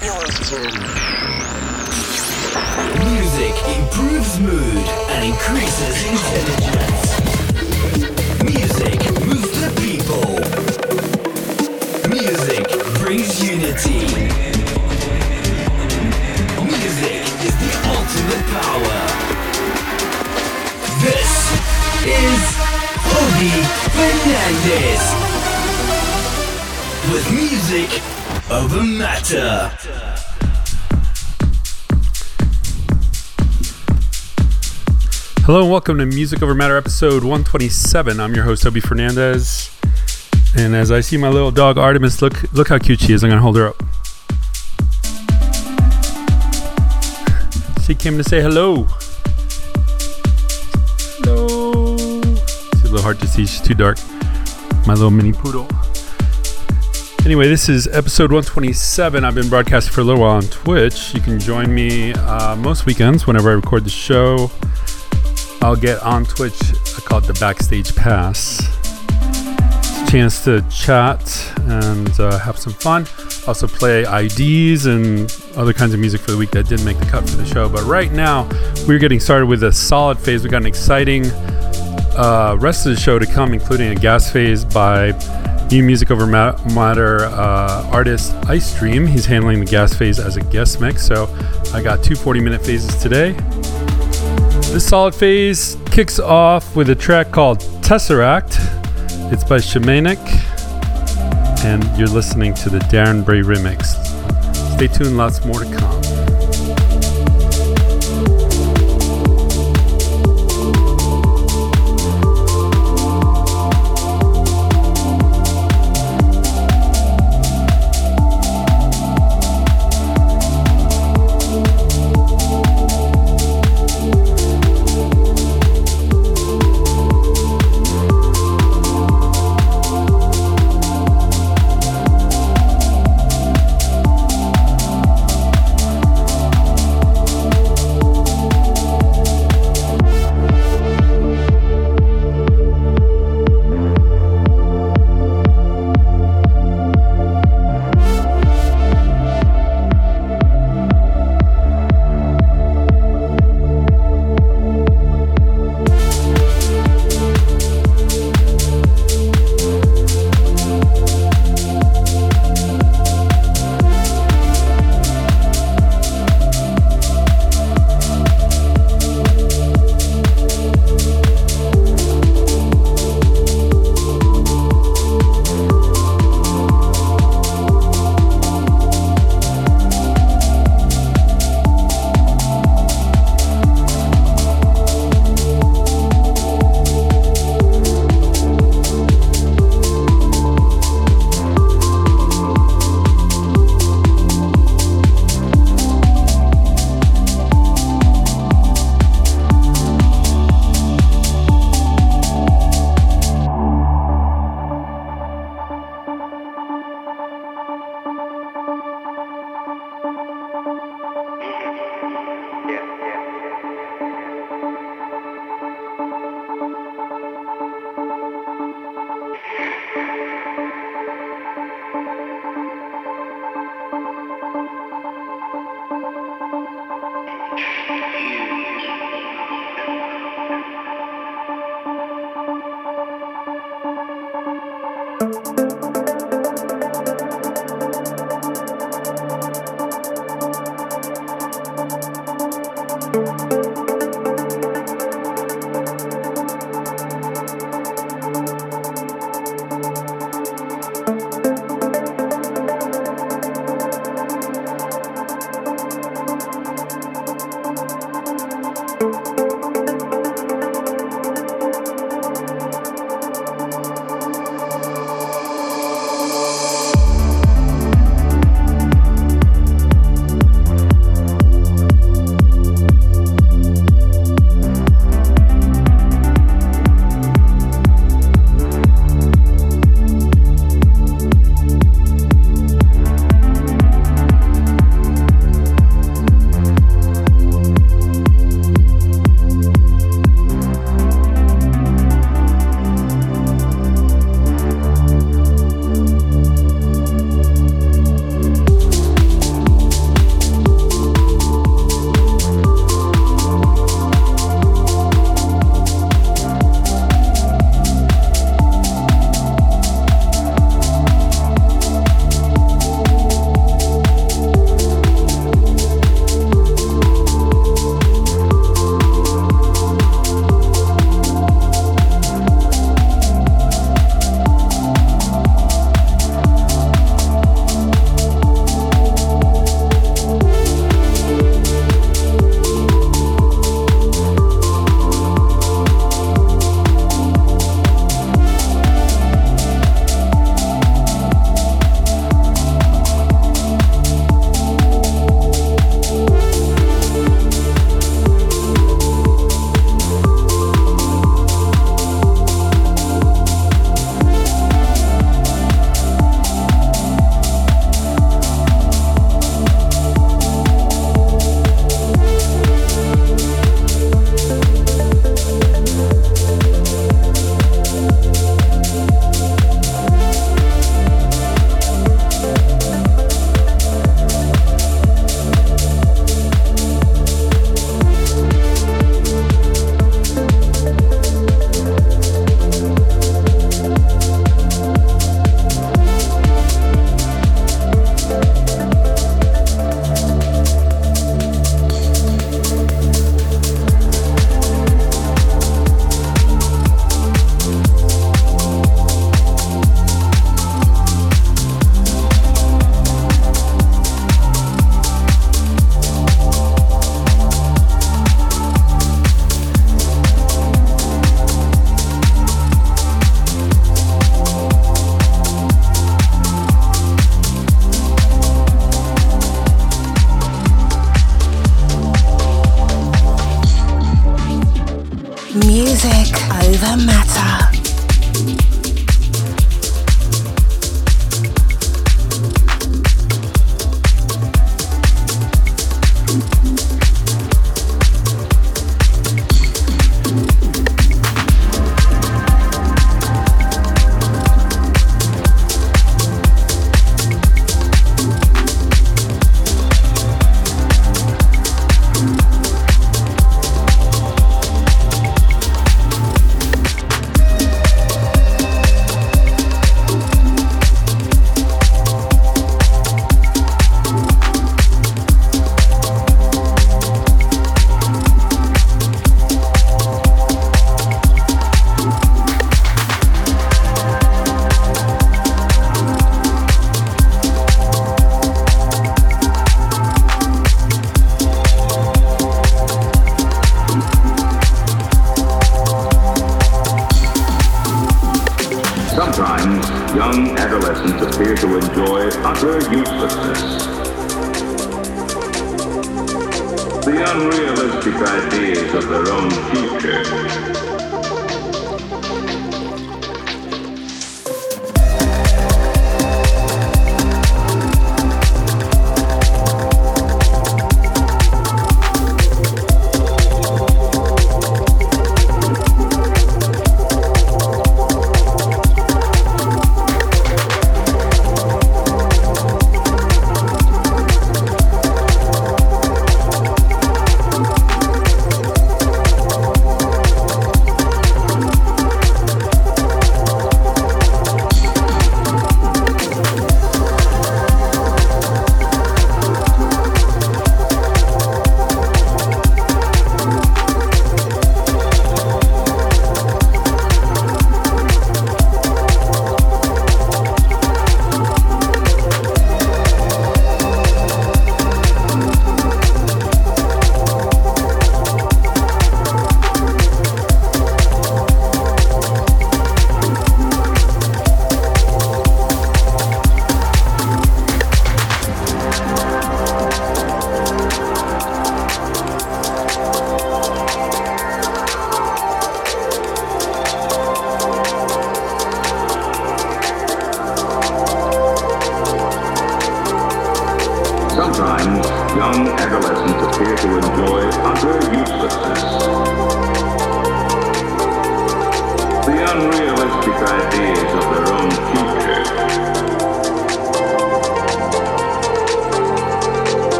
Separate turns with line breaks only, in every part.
Music improves mood and increases intelligence. Music moves the people. Music brings unity. Music is the ultimate power. This is Obie Fernandez with music over matter.
Hello and welcome to Music Over Matter episode 127. I'm your host Obie Fernandez. And as I see my little dog Artemis, look look how cute she is. I'm gonna hold her up. She came to say hello. Hello. She's a little hard to see, she's too dark. My little mini poodle. Anyway, this is episode 127. I've been broadcasting for a little while on Twitch. You can join me uh, most weekends whenever I record the show. I'll get on Twitch. I call it the Backstage Pass. Chance to chat and uh, have some fun. Also play IDs and other kinds of music for the week that didn't make the cut for the show. But right now, we're getting started with a solid phase. We got an exciting uh, rest of the show to come, including a gas phase by new music over matter uh, artist Icedream. He's handling the gas phase as a guest mix. So I got two 40 minute phases today. This solid phase kicks off with a track called Tesseract. It's by Shamaniic, and you're listening to the Darren Bray remix. Stay tuned, lots more to come.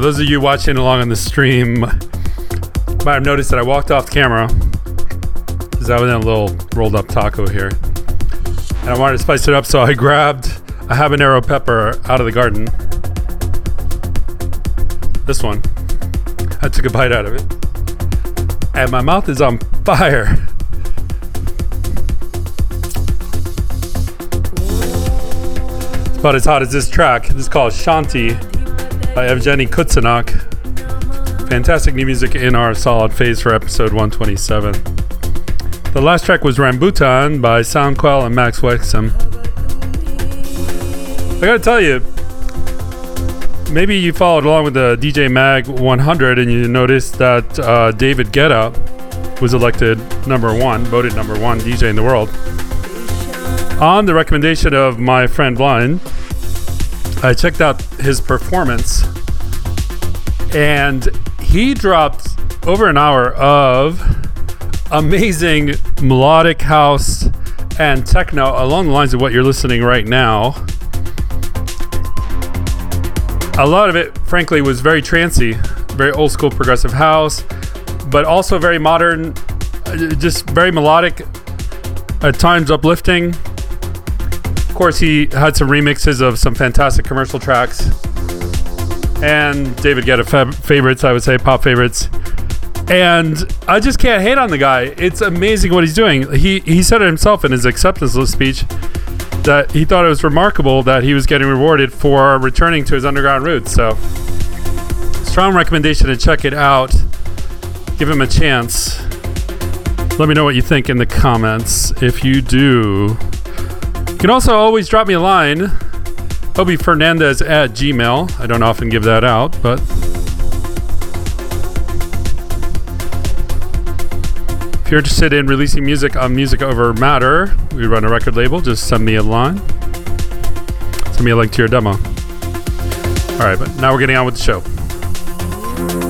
Those of you watching along on the stream might have noticed that I walked off camera because I was in a little rolled up taco here. and I wanted to spice it up, so I grabbed a habanero pepper out of the garden. This one. I took a bite out of it. And my mouth is on fire. It's about as hot as this track. This is called Shanti by Evgeny Kutsenok. Fantastic new music in our solid phase for episode 127. The last track was Rambutan by Sound Quelle and Max Wexem. I gotta tell you, maybe you followed along with the DJ Mag 100 and you noticed that uh, David Guetta was elected number one, voted number one DJ in the world. On the recommendation of my friend Blind, I checked out his performance and he dropped over an hour of amazing melodic house and techno along the lines of what you're listening right now. A lot of it, frankly, was very trancy, very old school progressive house, but also very modern, uh, just very melodic, at times uplifting. Of course, he had some remixes of some fantastic commercial tracks and David Guetta fab- favorites, I would say, pop favorites. And I just can't hate on the guy. It's amazing what he's doing. He he said it himself in his acceptance speech that he thought it was remarkable that he was getting rewarded for returning to his underground roots. So, strong recommendation to check it out. Give him a chance. Let me know what you think in the comments if you do. You can also always drop me a line Obie Fernandez at Gmail. I don't often give that out, but. If you're interested in releasing music on Music Over Matter, we run a record label. Just send me a line. Send me a link to your demo. All right, but now we're getting on with the show.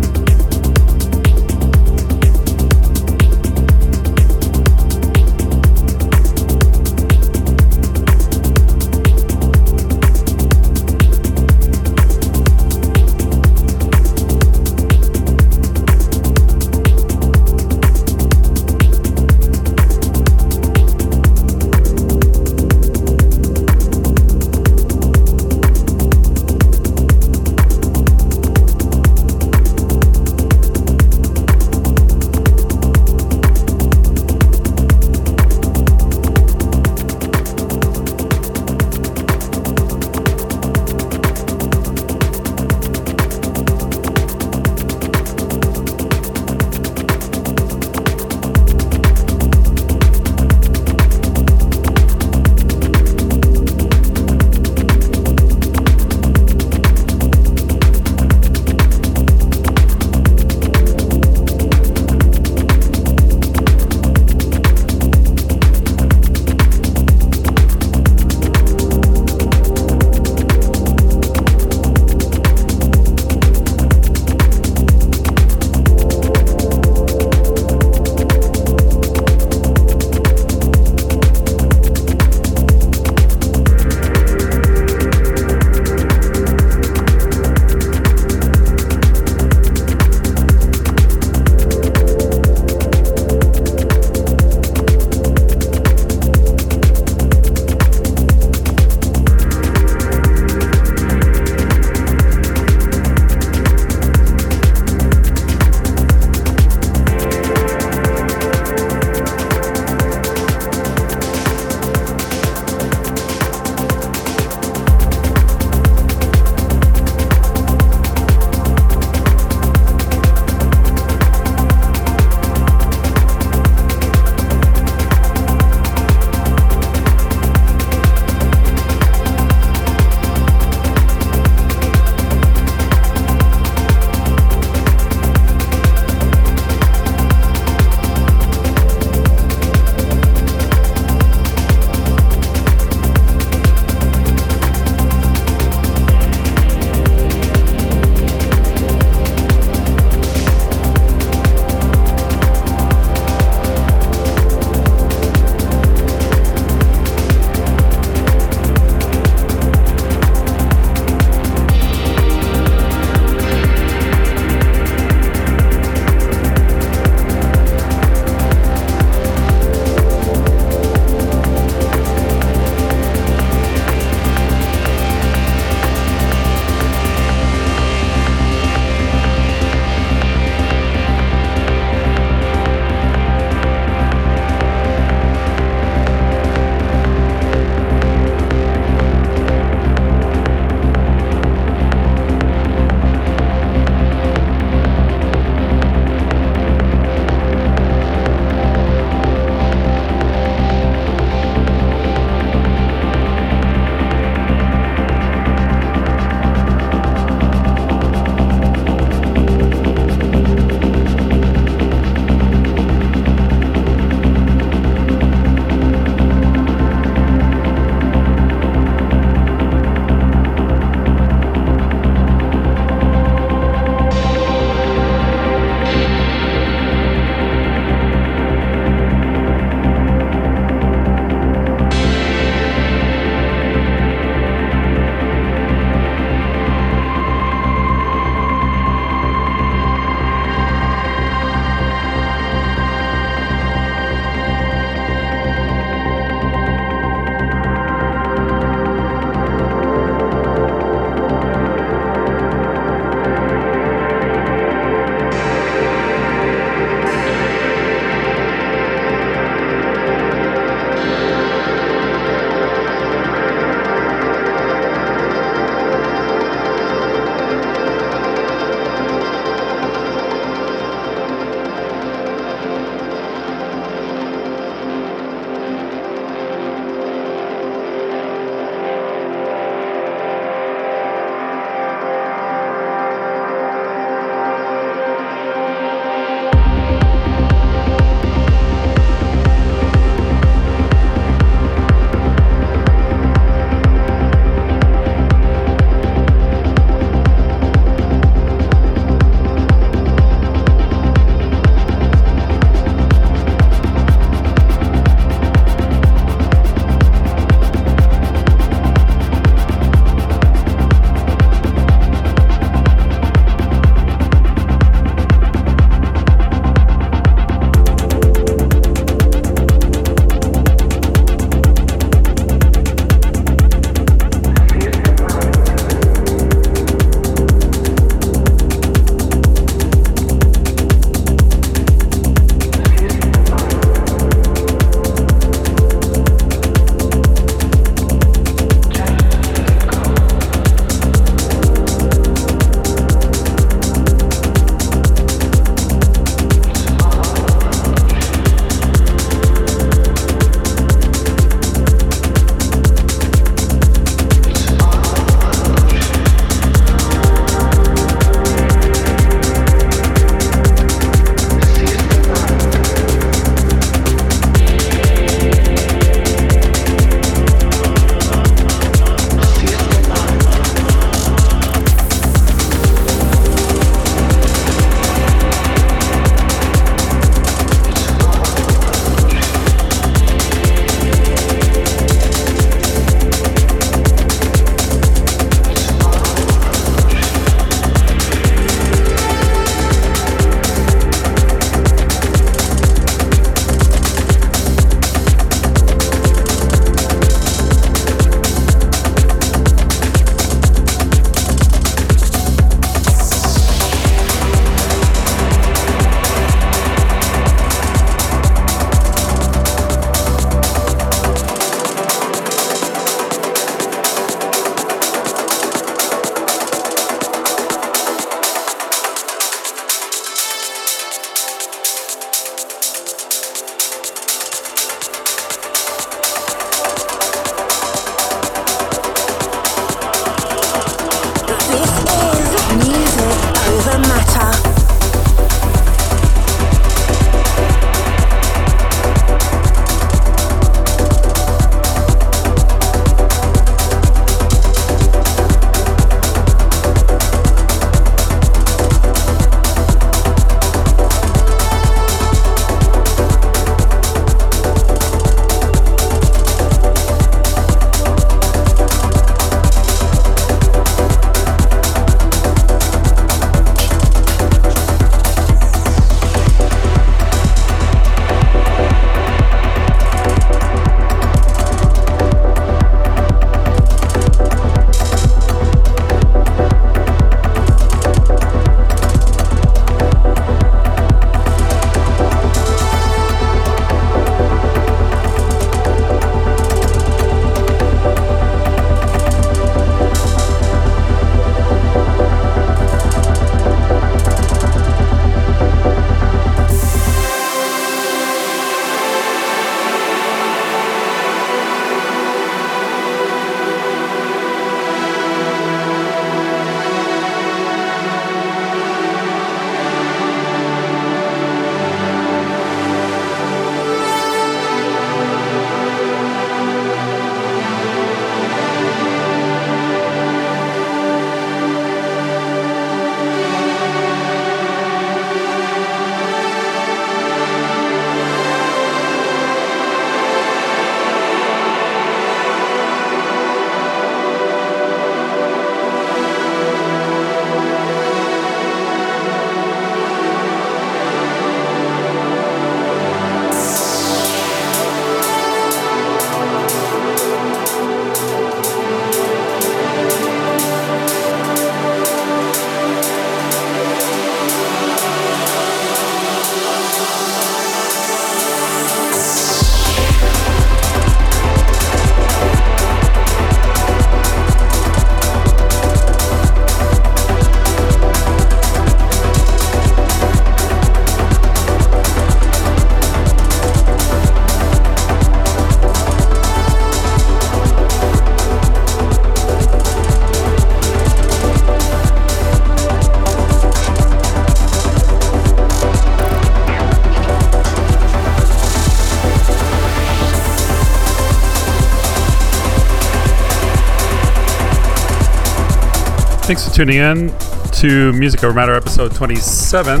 Thanks for tuning in to Music Over Matter episode 27.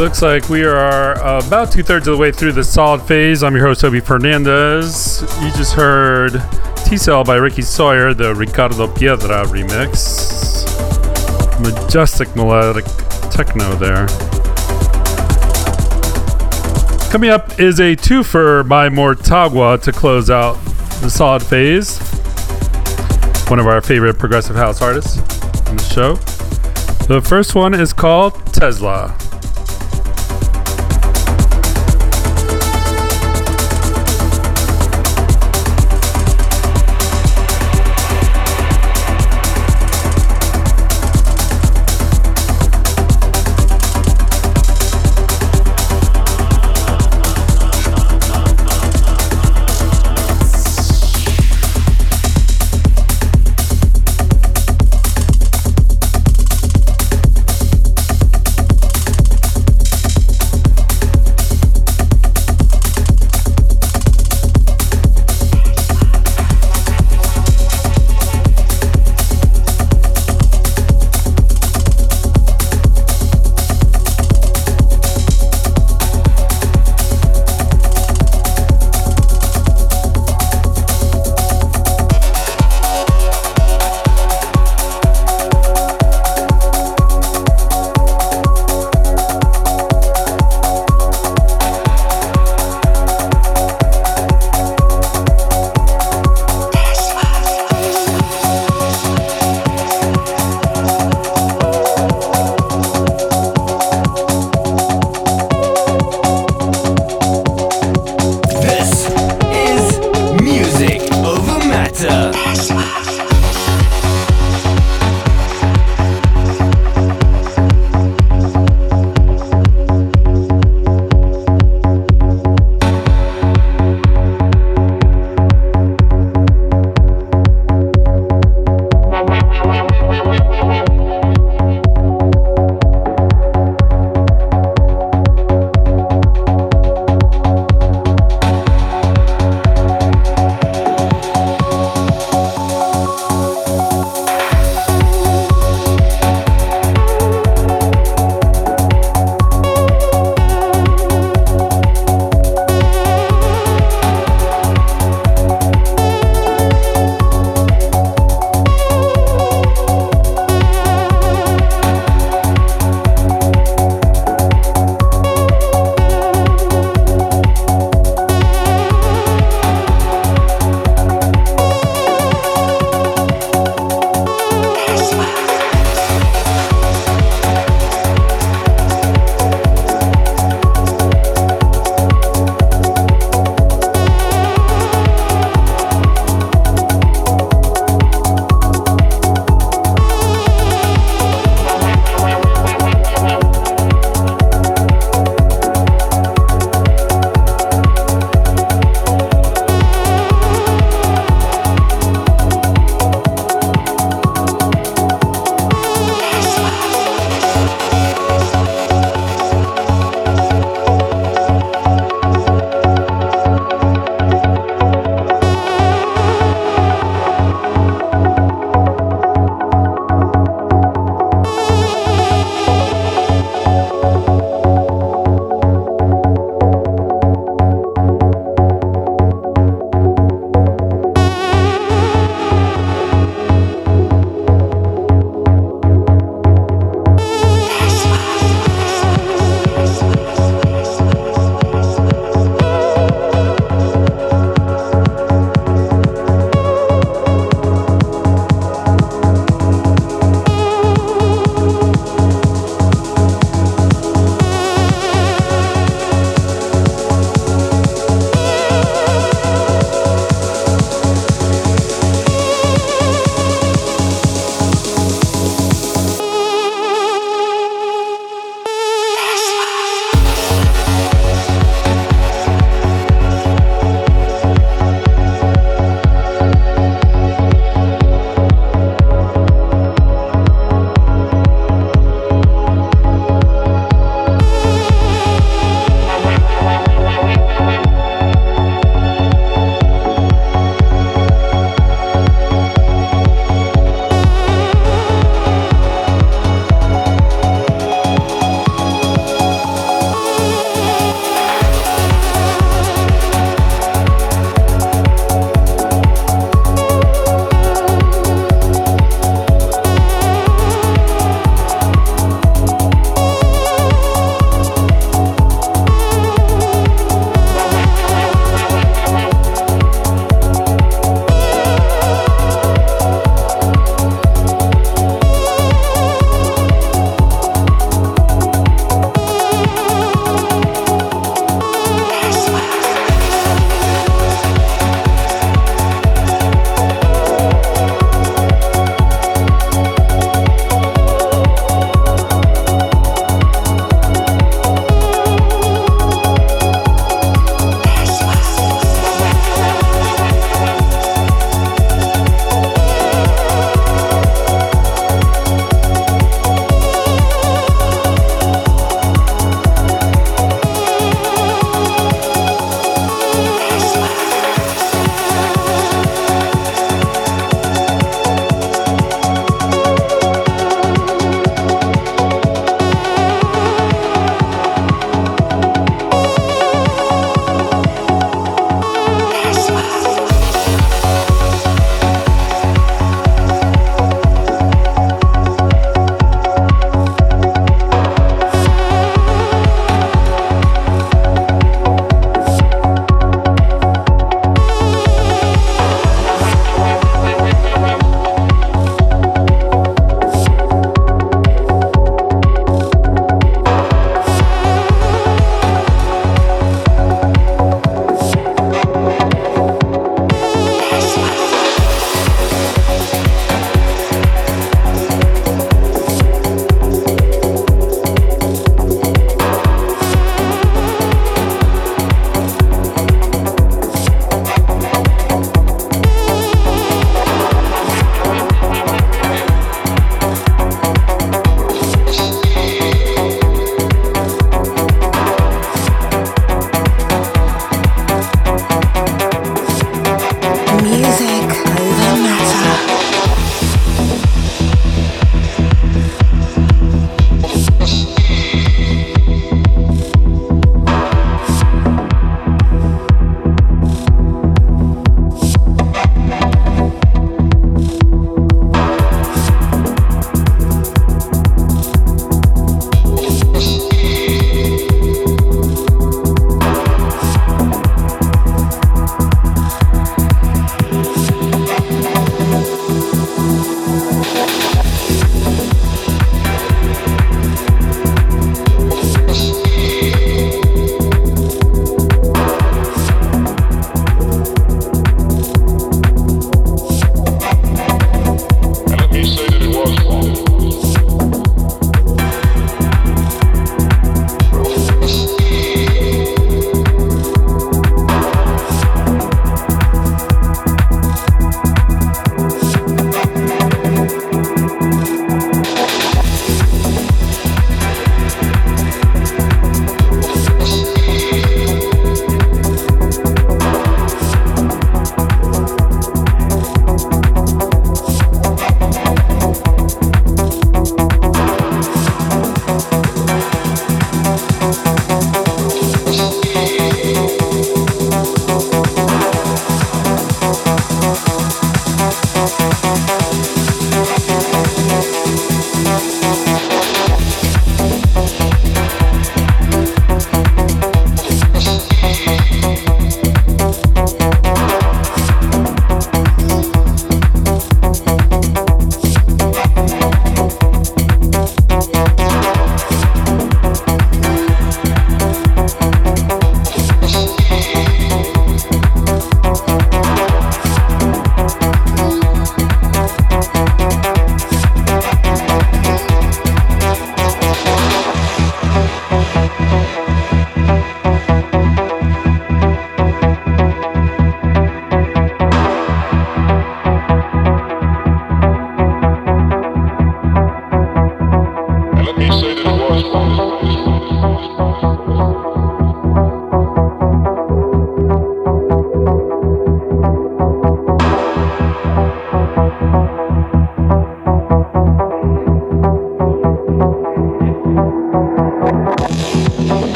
Looks like we are about two thirds of the way through the solid phase. I'm your host, Obie Fernandez. You just heard T Cell by Rikki Sawyer, the Ricardo Piedra remix. Majestic melodic techno there. Coming up is a twofer by Morttagua to close out the solid phase. One of our favorite progressive house artists on the show. The first one is called Tesla. Christmas.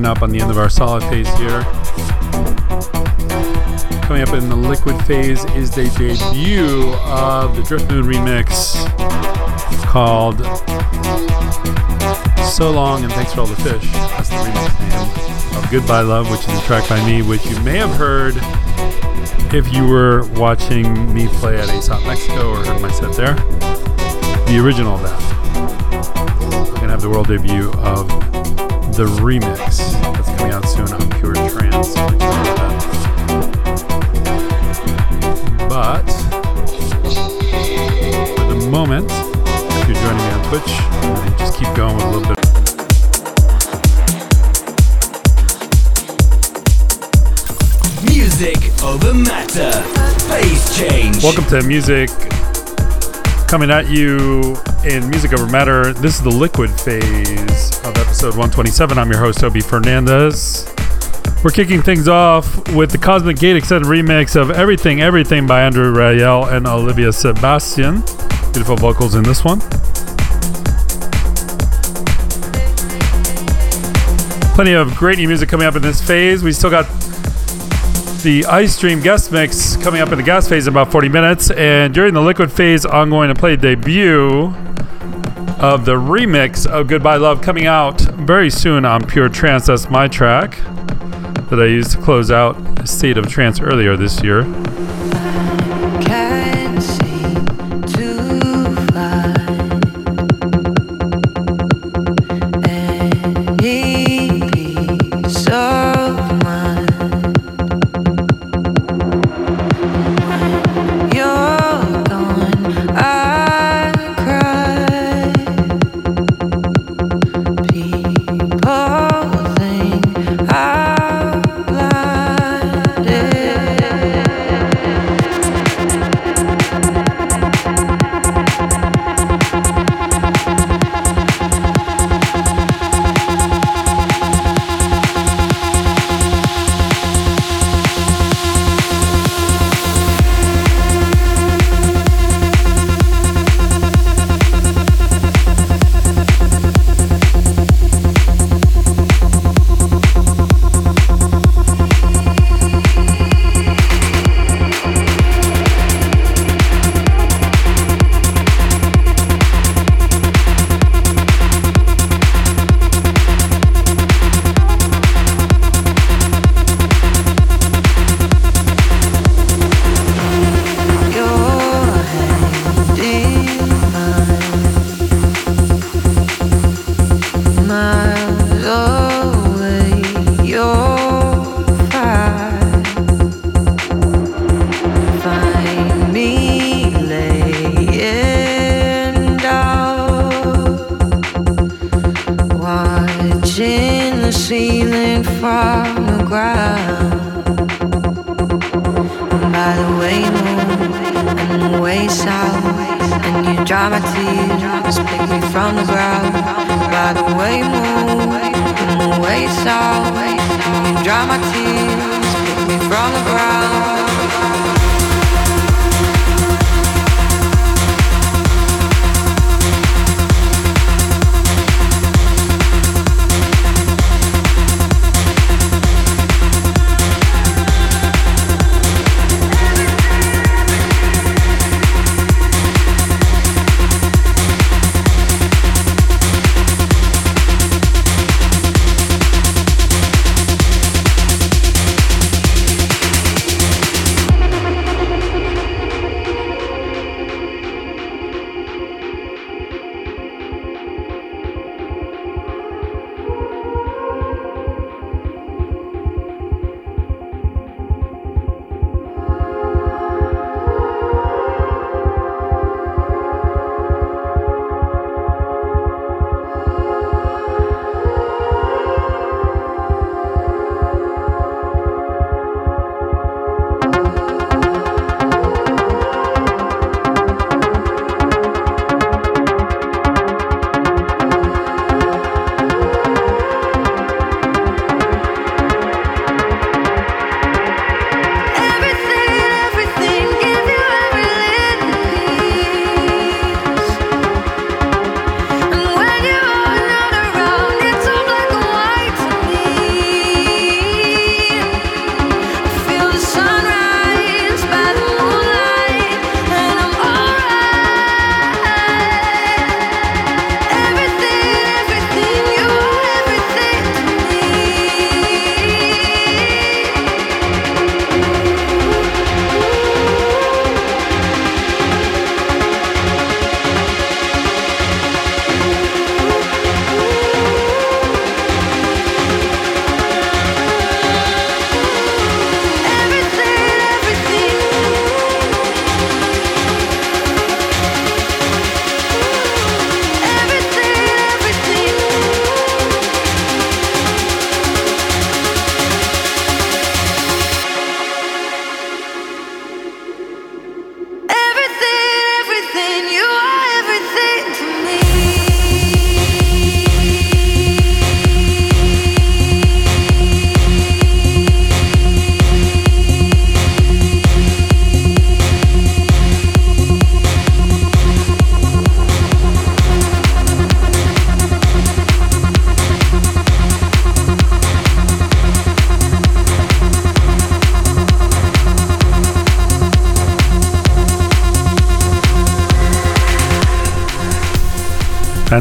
Coming up on the end of our solid phase here. Coming up in the liquid phase is the debut of the Drift Moon remix called So Long and Thanks for All the Fish. That's the remix name of Goodbye Love, which is a track by me, which you may have heard if you were watching me play at ASOT Mexico or heard my set there. The original of that. We're going to have the world debut of the remix moment, if you're joining me on Twitch, I'm going to just keep going with a little bit.
Music over matter. Phase change.
Welcome to music coming at you in Music Over Matter. This is the liquid phase of episode 127. I'm your host, Obie Fernandez. We're kicking things off with the Cosmic Gate Extended remix of Everything Everything by Andrew Rayel and Olivia Sebastian. Beautiful vocals in this one. Plenty of great new music coming up in this phase. We still got the Icedream guest mix coming up in the gas phase in about 40 minutes. And during the liquid phase, I'm going to play debut of the remix of Goodbye Love coming out very soon on Pure Trance. That's my track that I used to close out State of Trance earlier this year.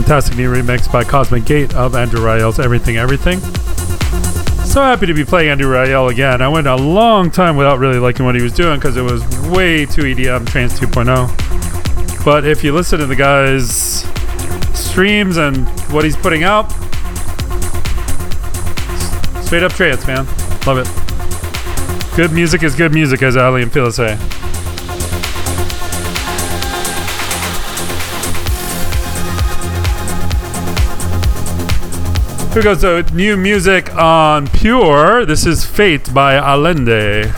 Fantastic new remix by Cosmic Gate of Andrew Rayel's Everything Everything. So happy to be playing Andrew Rayel again. I went a long time without really liking what he was doing because it was way too EDM Trance 2.0. But if you listen to the guy's streams and what he's putting out, straight up trance, man. Love it. Good music is good music, as Aly and Fila say. Here goes the new music on Pure. This is Fate by Allende.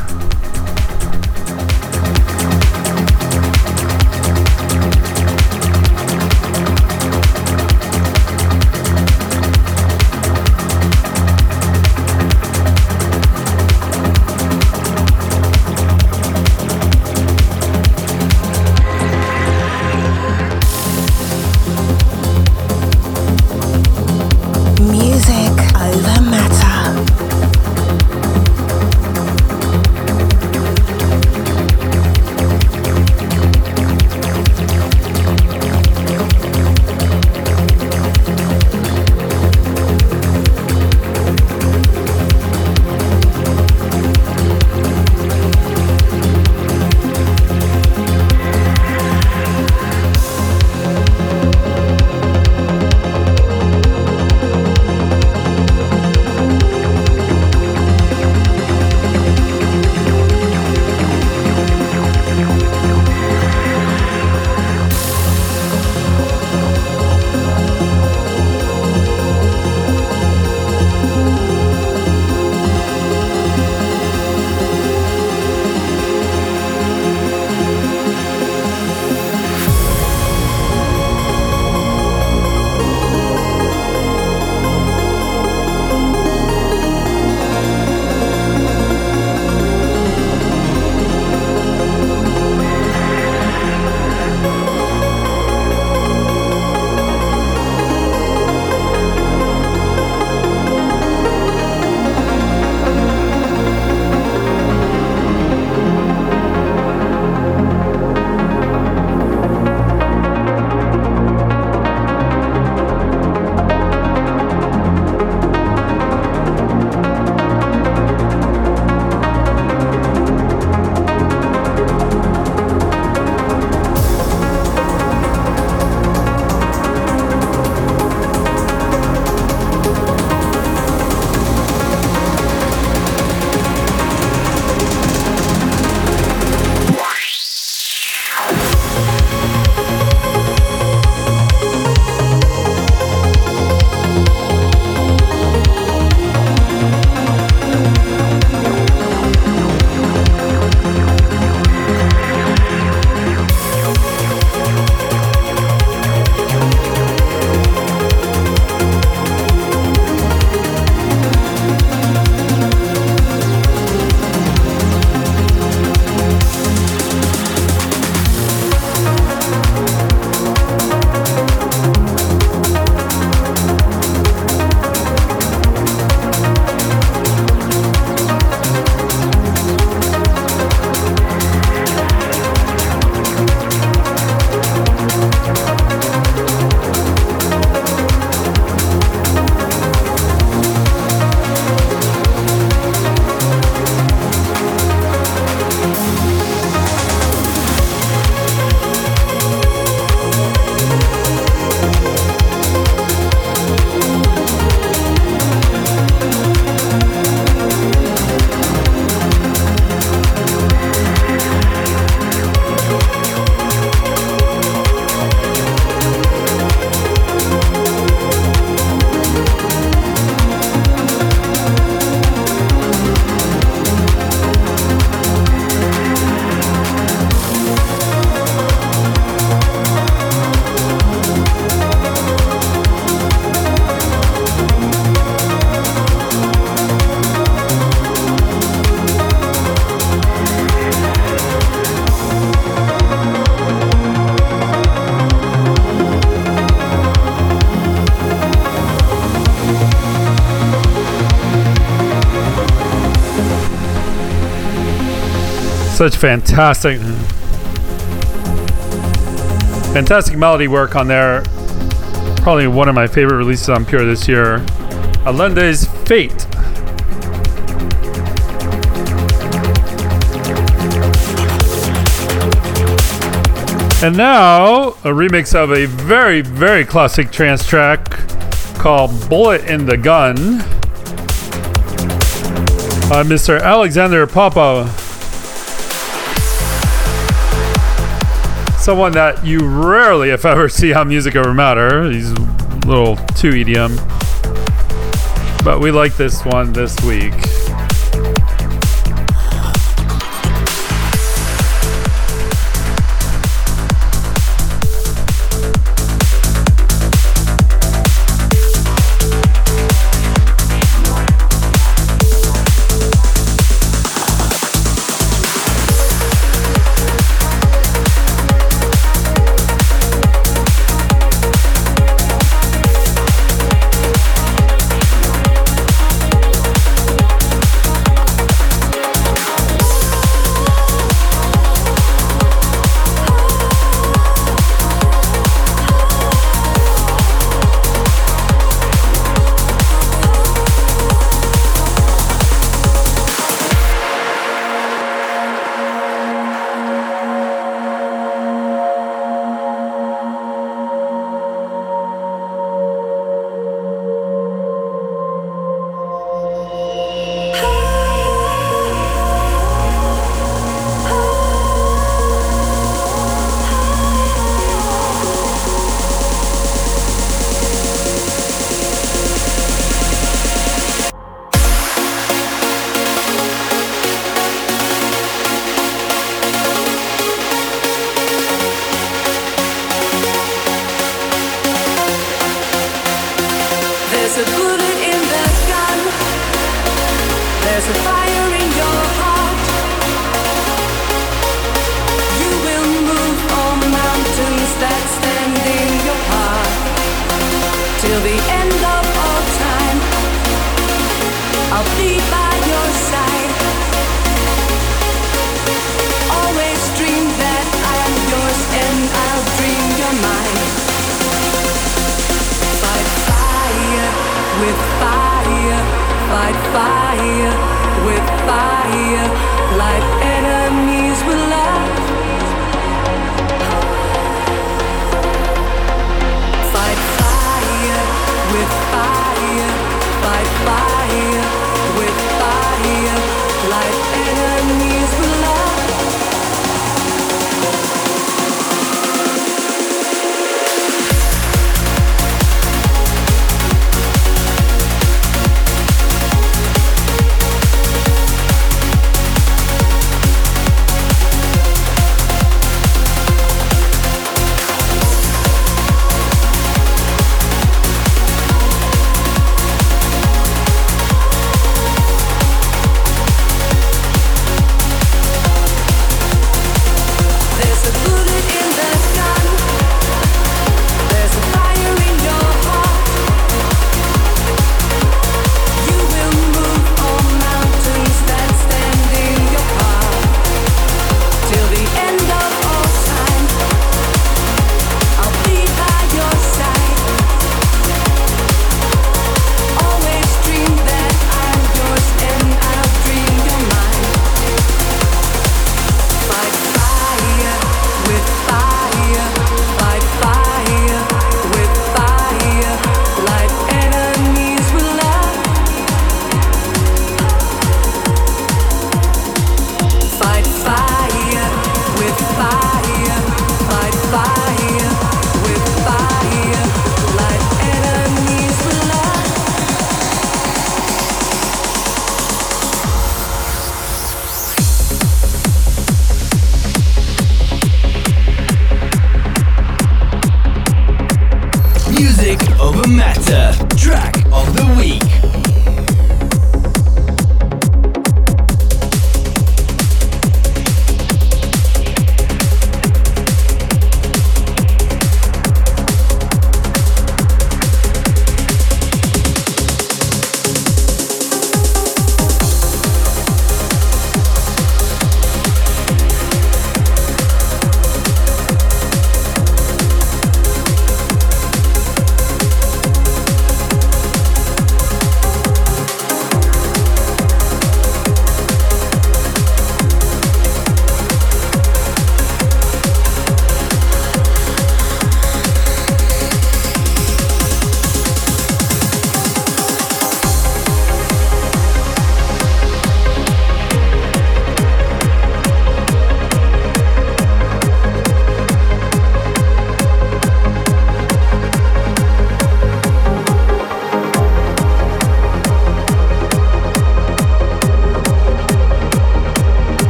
Such fantastic, fantastic melody work on there.
probably one of my favorite releases on Pure this year. Allende's Fate. And now, a remix of a very, very classic trance track called Bullet in the Gun by Mr. Alexander Popov. Someone that you rarely, if ever, see on Music Over Matter. He's a little too EDM. But we like this one this week.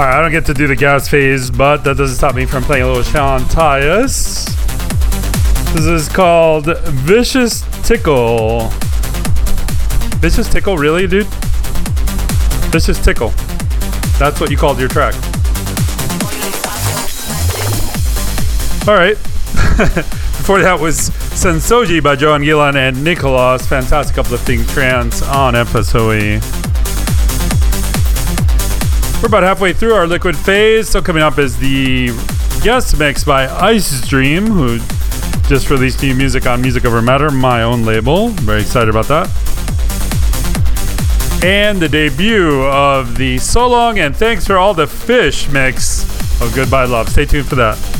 Alright, I don't get to do the gas phase, but that doesn't stop me from playing a little Sean Tyas. This is called Vicious Tickle. Vicious Tickle, really, dude? Vicious Tickle. That's what you called your track. Alright. Before that was Sensoji by Johan Gielen and Nikolauss. Fantastic uplifting trance on FSOE. We're about halfway through our liquid phase. So coming up is the guest mix by Icedream, who just released new music on Music Over Matter, my own label. Very excited about that. And the debut of the So Long and Thanks for All the Fish mix of Goodbye Love. Stay tuned for that.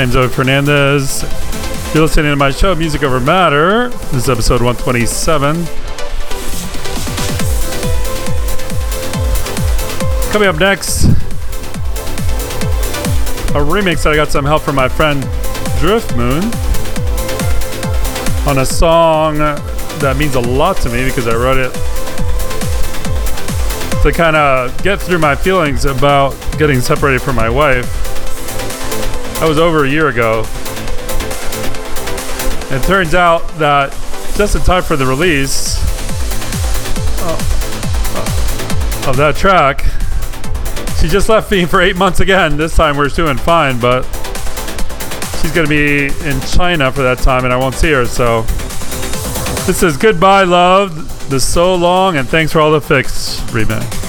Name's Obie Fernandez. You're listening to my show, Music Over Matter. This is episode 127. Coming up next, a remix that I got some help from my friend Drift Moon on a song that means a lot to me because I wrote it to kind of get through my feelings about getting separated from my wife. That was over a year ago. It turns out that just in time for the release uh, uh, of that track, she just left me for eight months again. This time we're doing fine, but she's going to be in China for that time and I won't see her. So this is Goodbye Love, the So Long, and Thanks for All the Fish remix.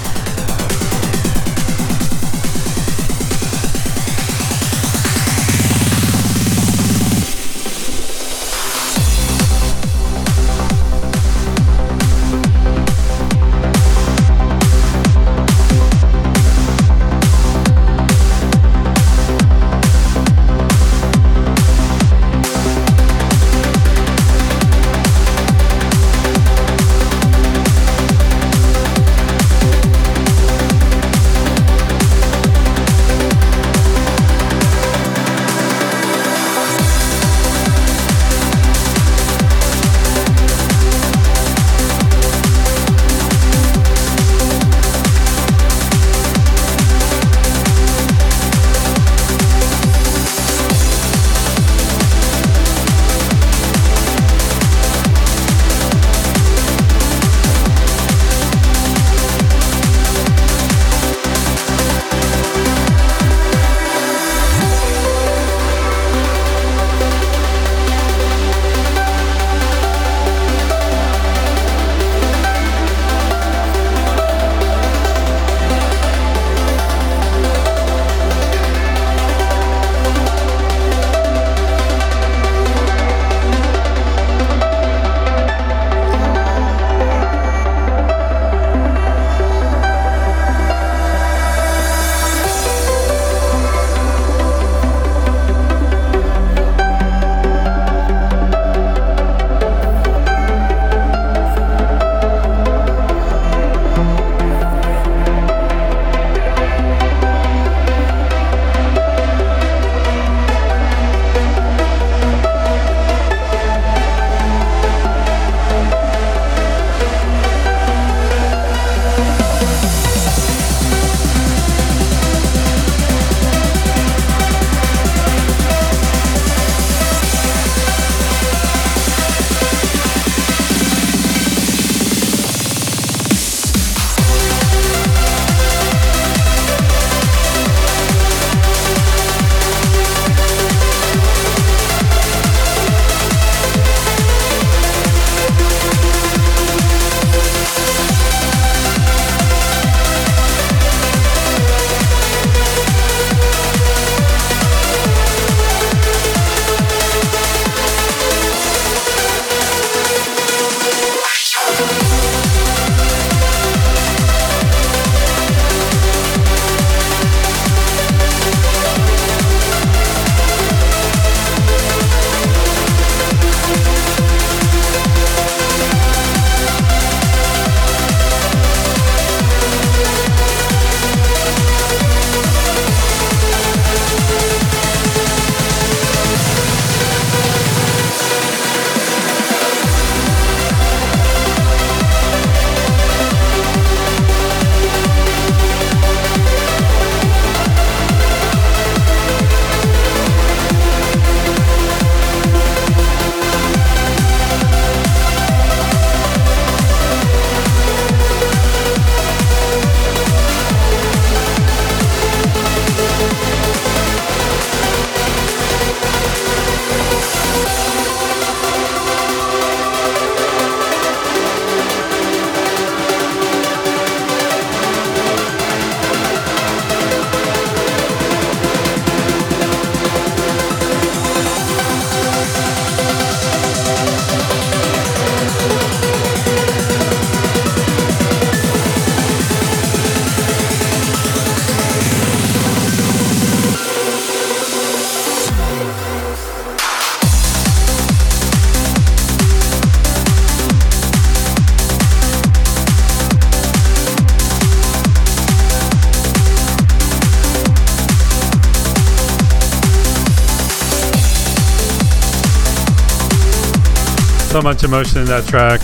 Much emotion in that track.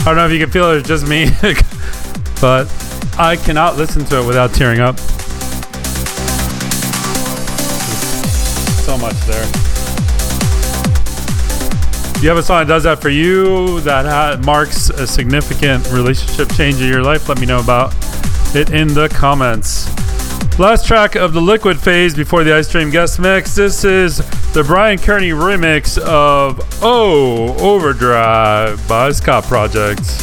I don't know if you can feel it, it's just me, but I cannot listen to it without tearing up. So much there. You have a song that does that for you that ha- marks a significant relationship change in your life? Let me know about it in the comments. Last track of the liquid phase before the Icedream guest mix. This is the Bryan Kearney remix of Oh Overdrive by Scot Project.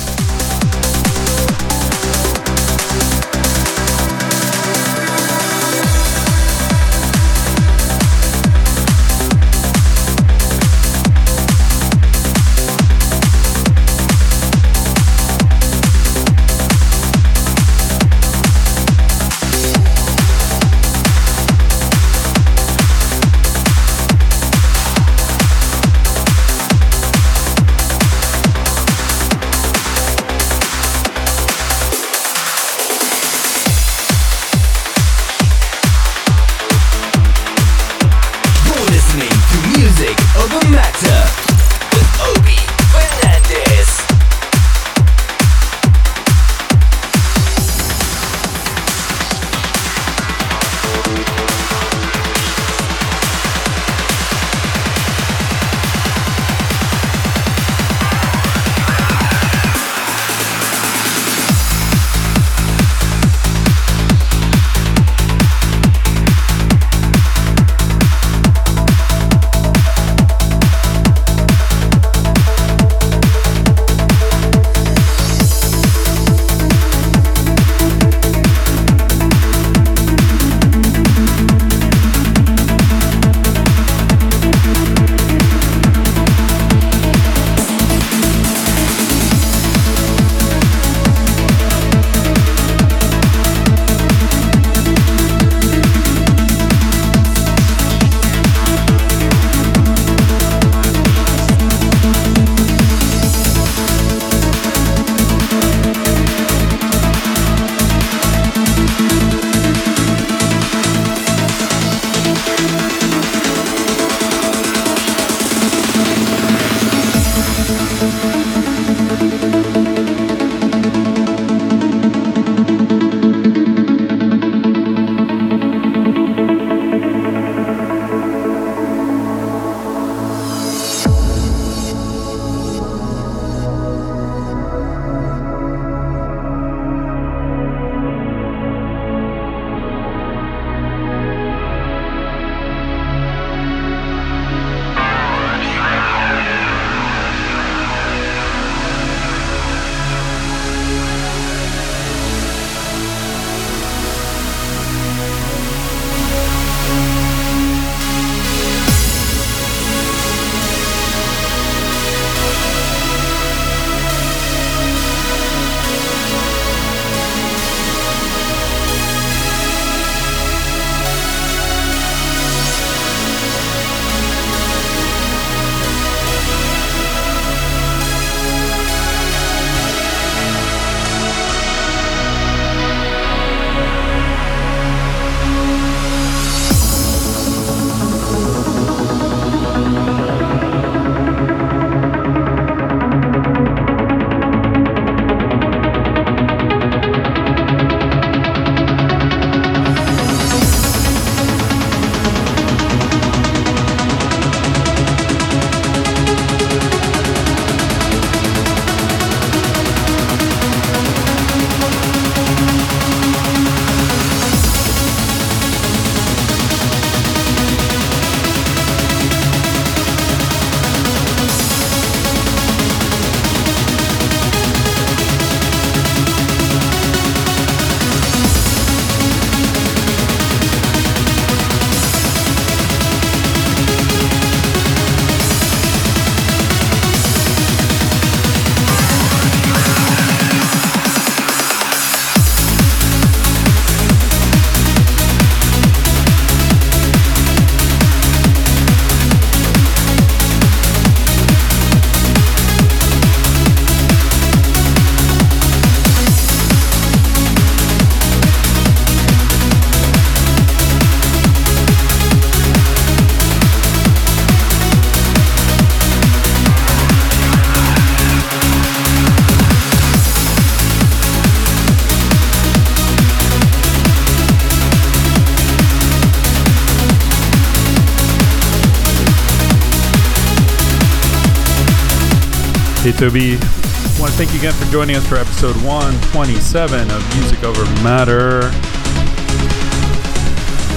Toby, I want to thank you again for joining us for episode 127 of Music Over Matter.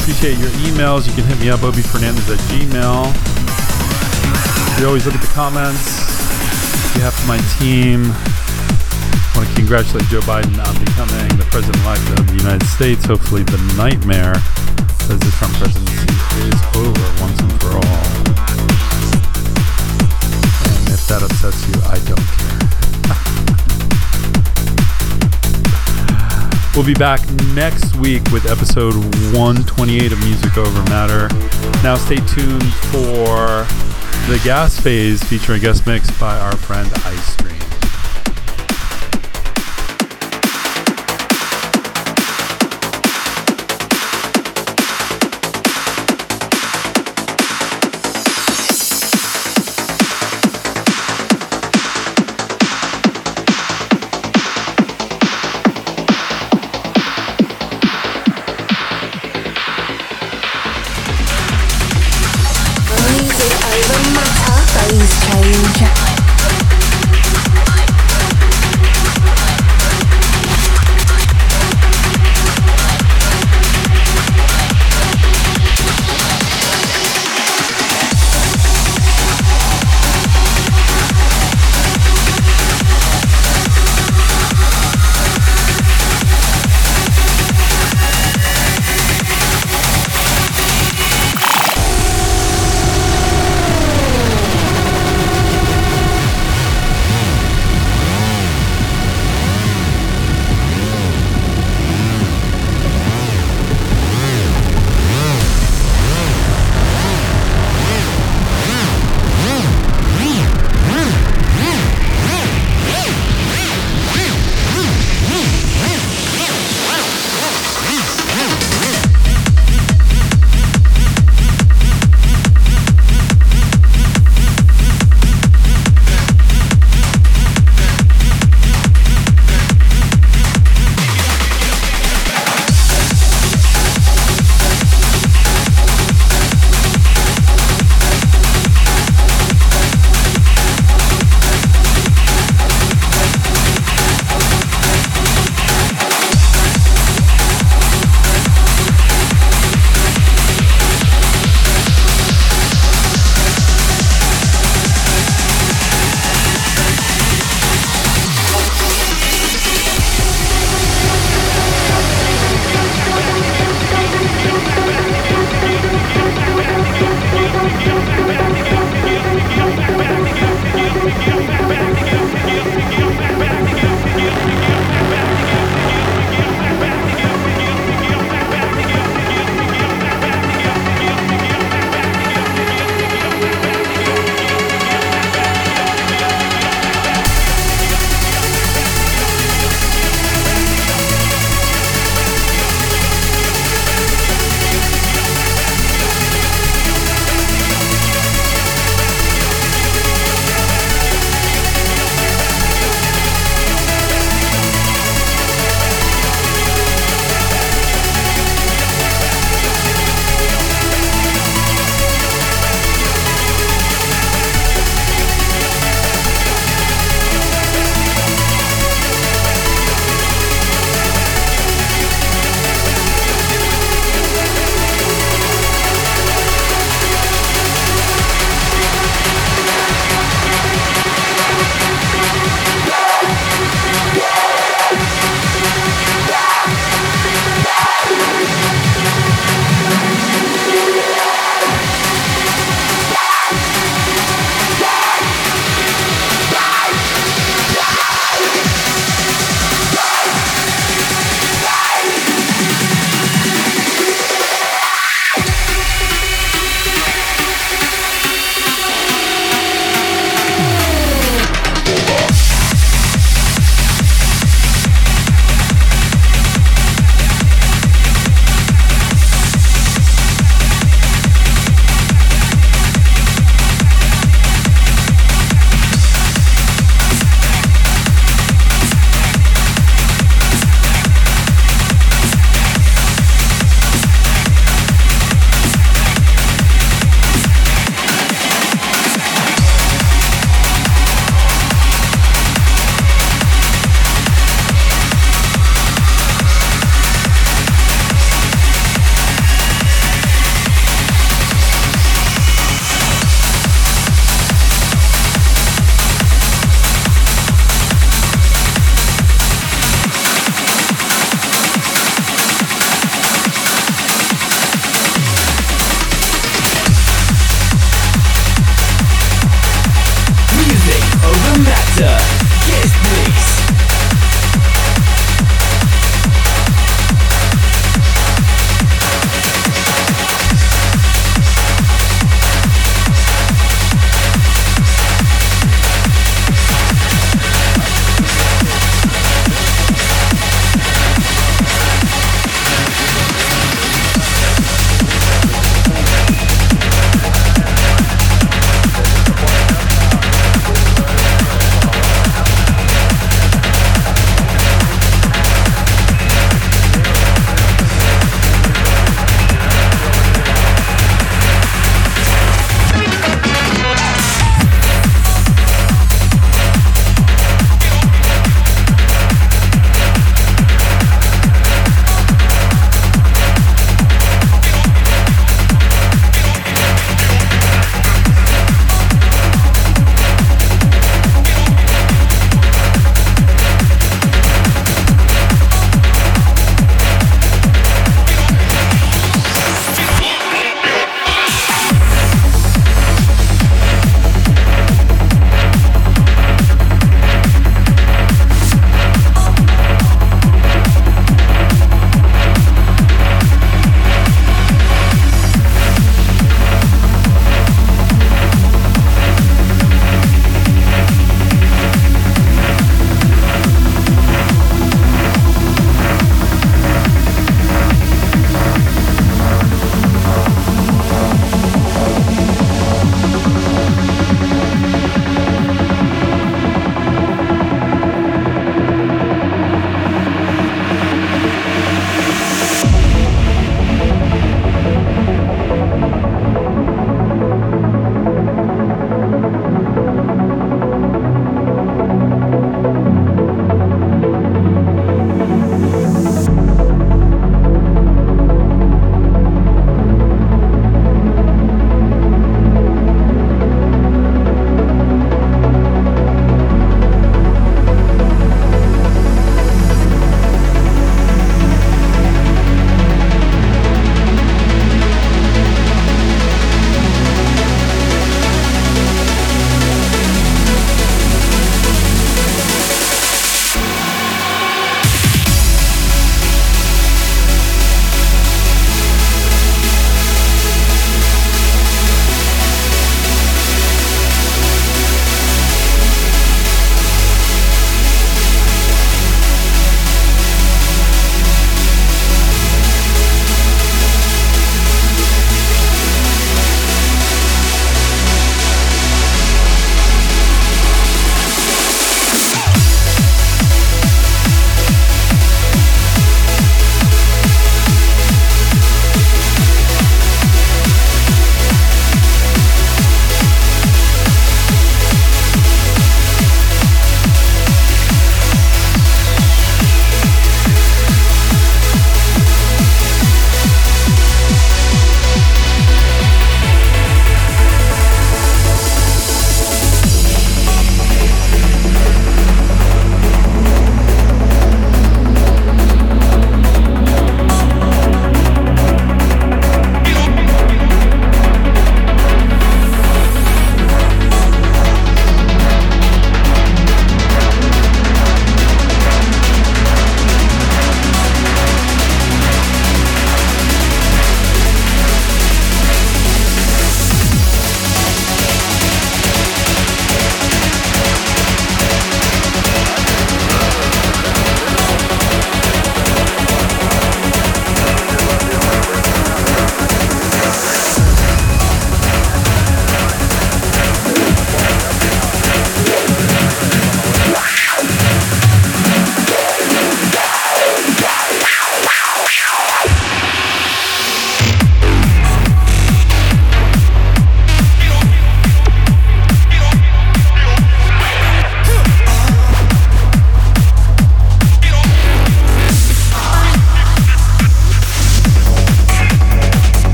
Appreciate your emails. You can hit me up, obfernandez at gmail. We always look at the comments. On behalf of my team, I want to congratulate Joe Biden on becoming the president-elect of the United States. Hopefully the nightmare as the Trump presidency is over once that upsets you, I don't care. we'll be back next week with episode 128 of Music Over Matter. Now stay tuned for the gas phase featuring a guest mix by our friend Ice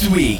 next week.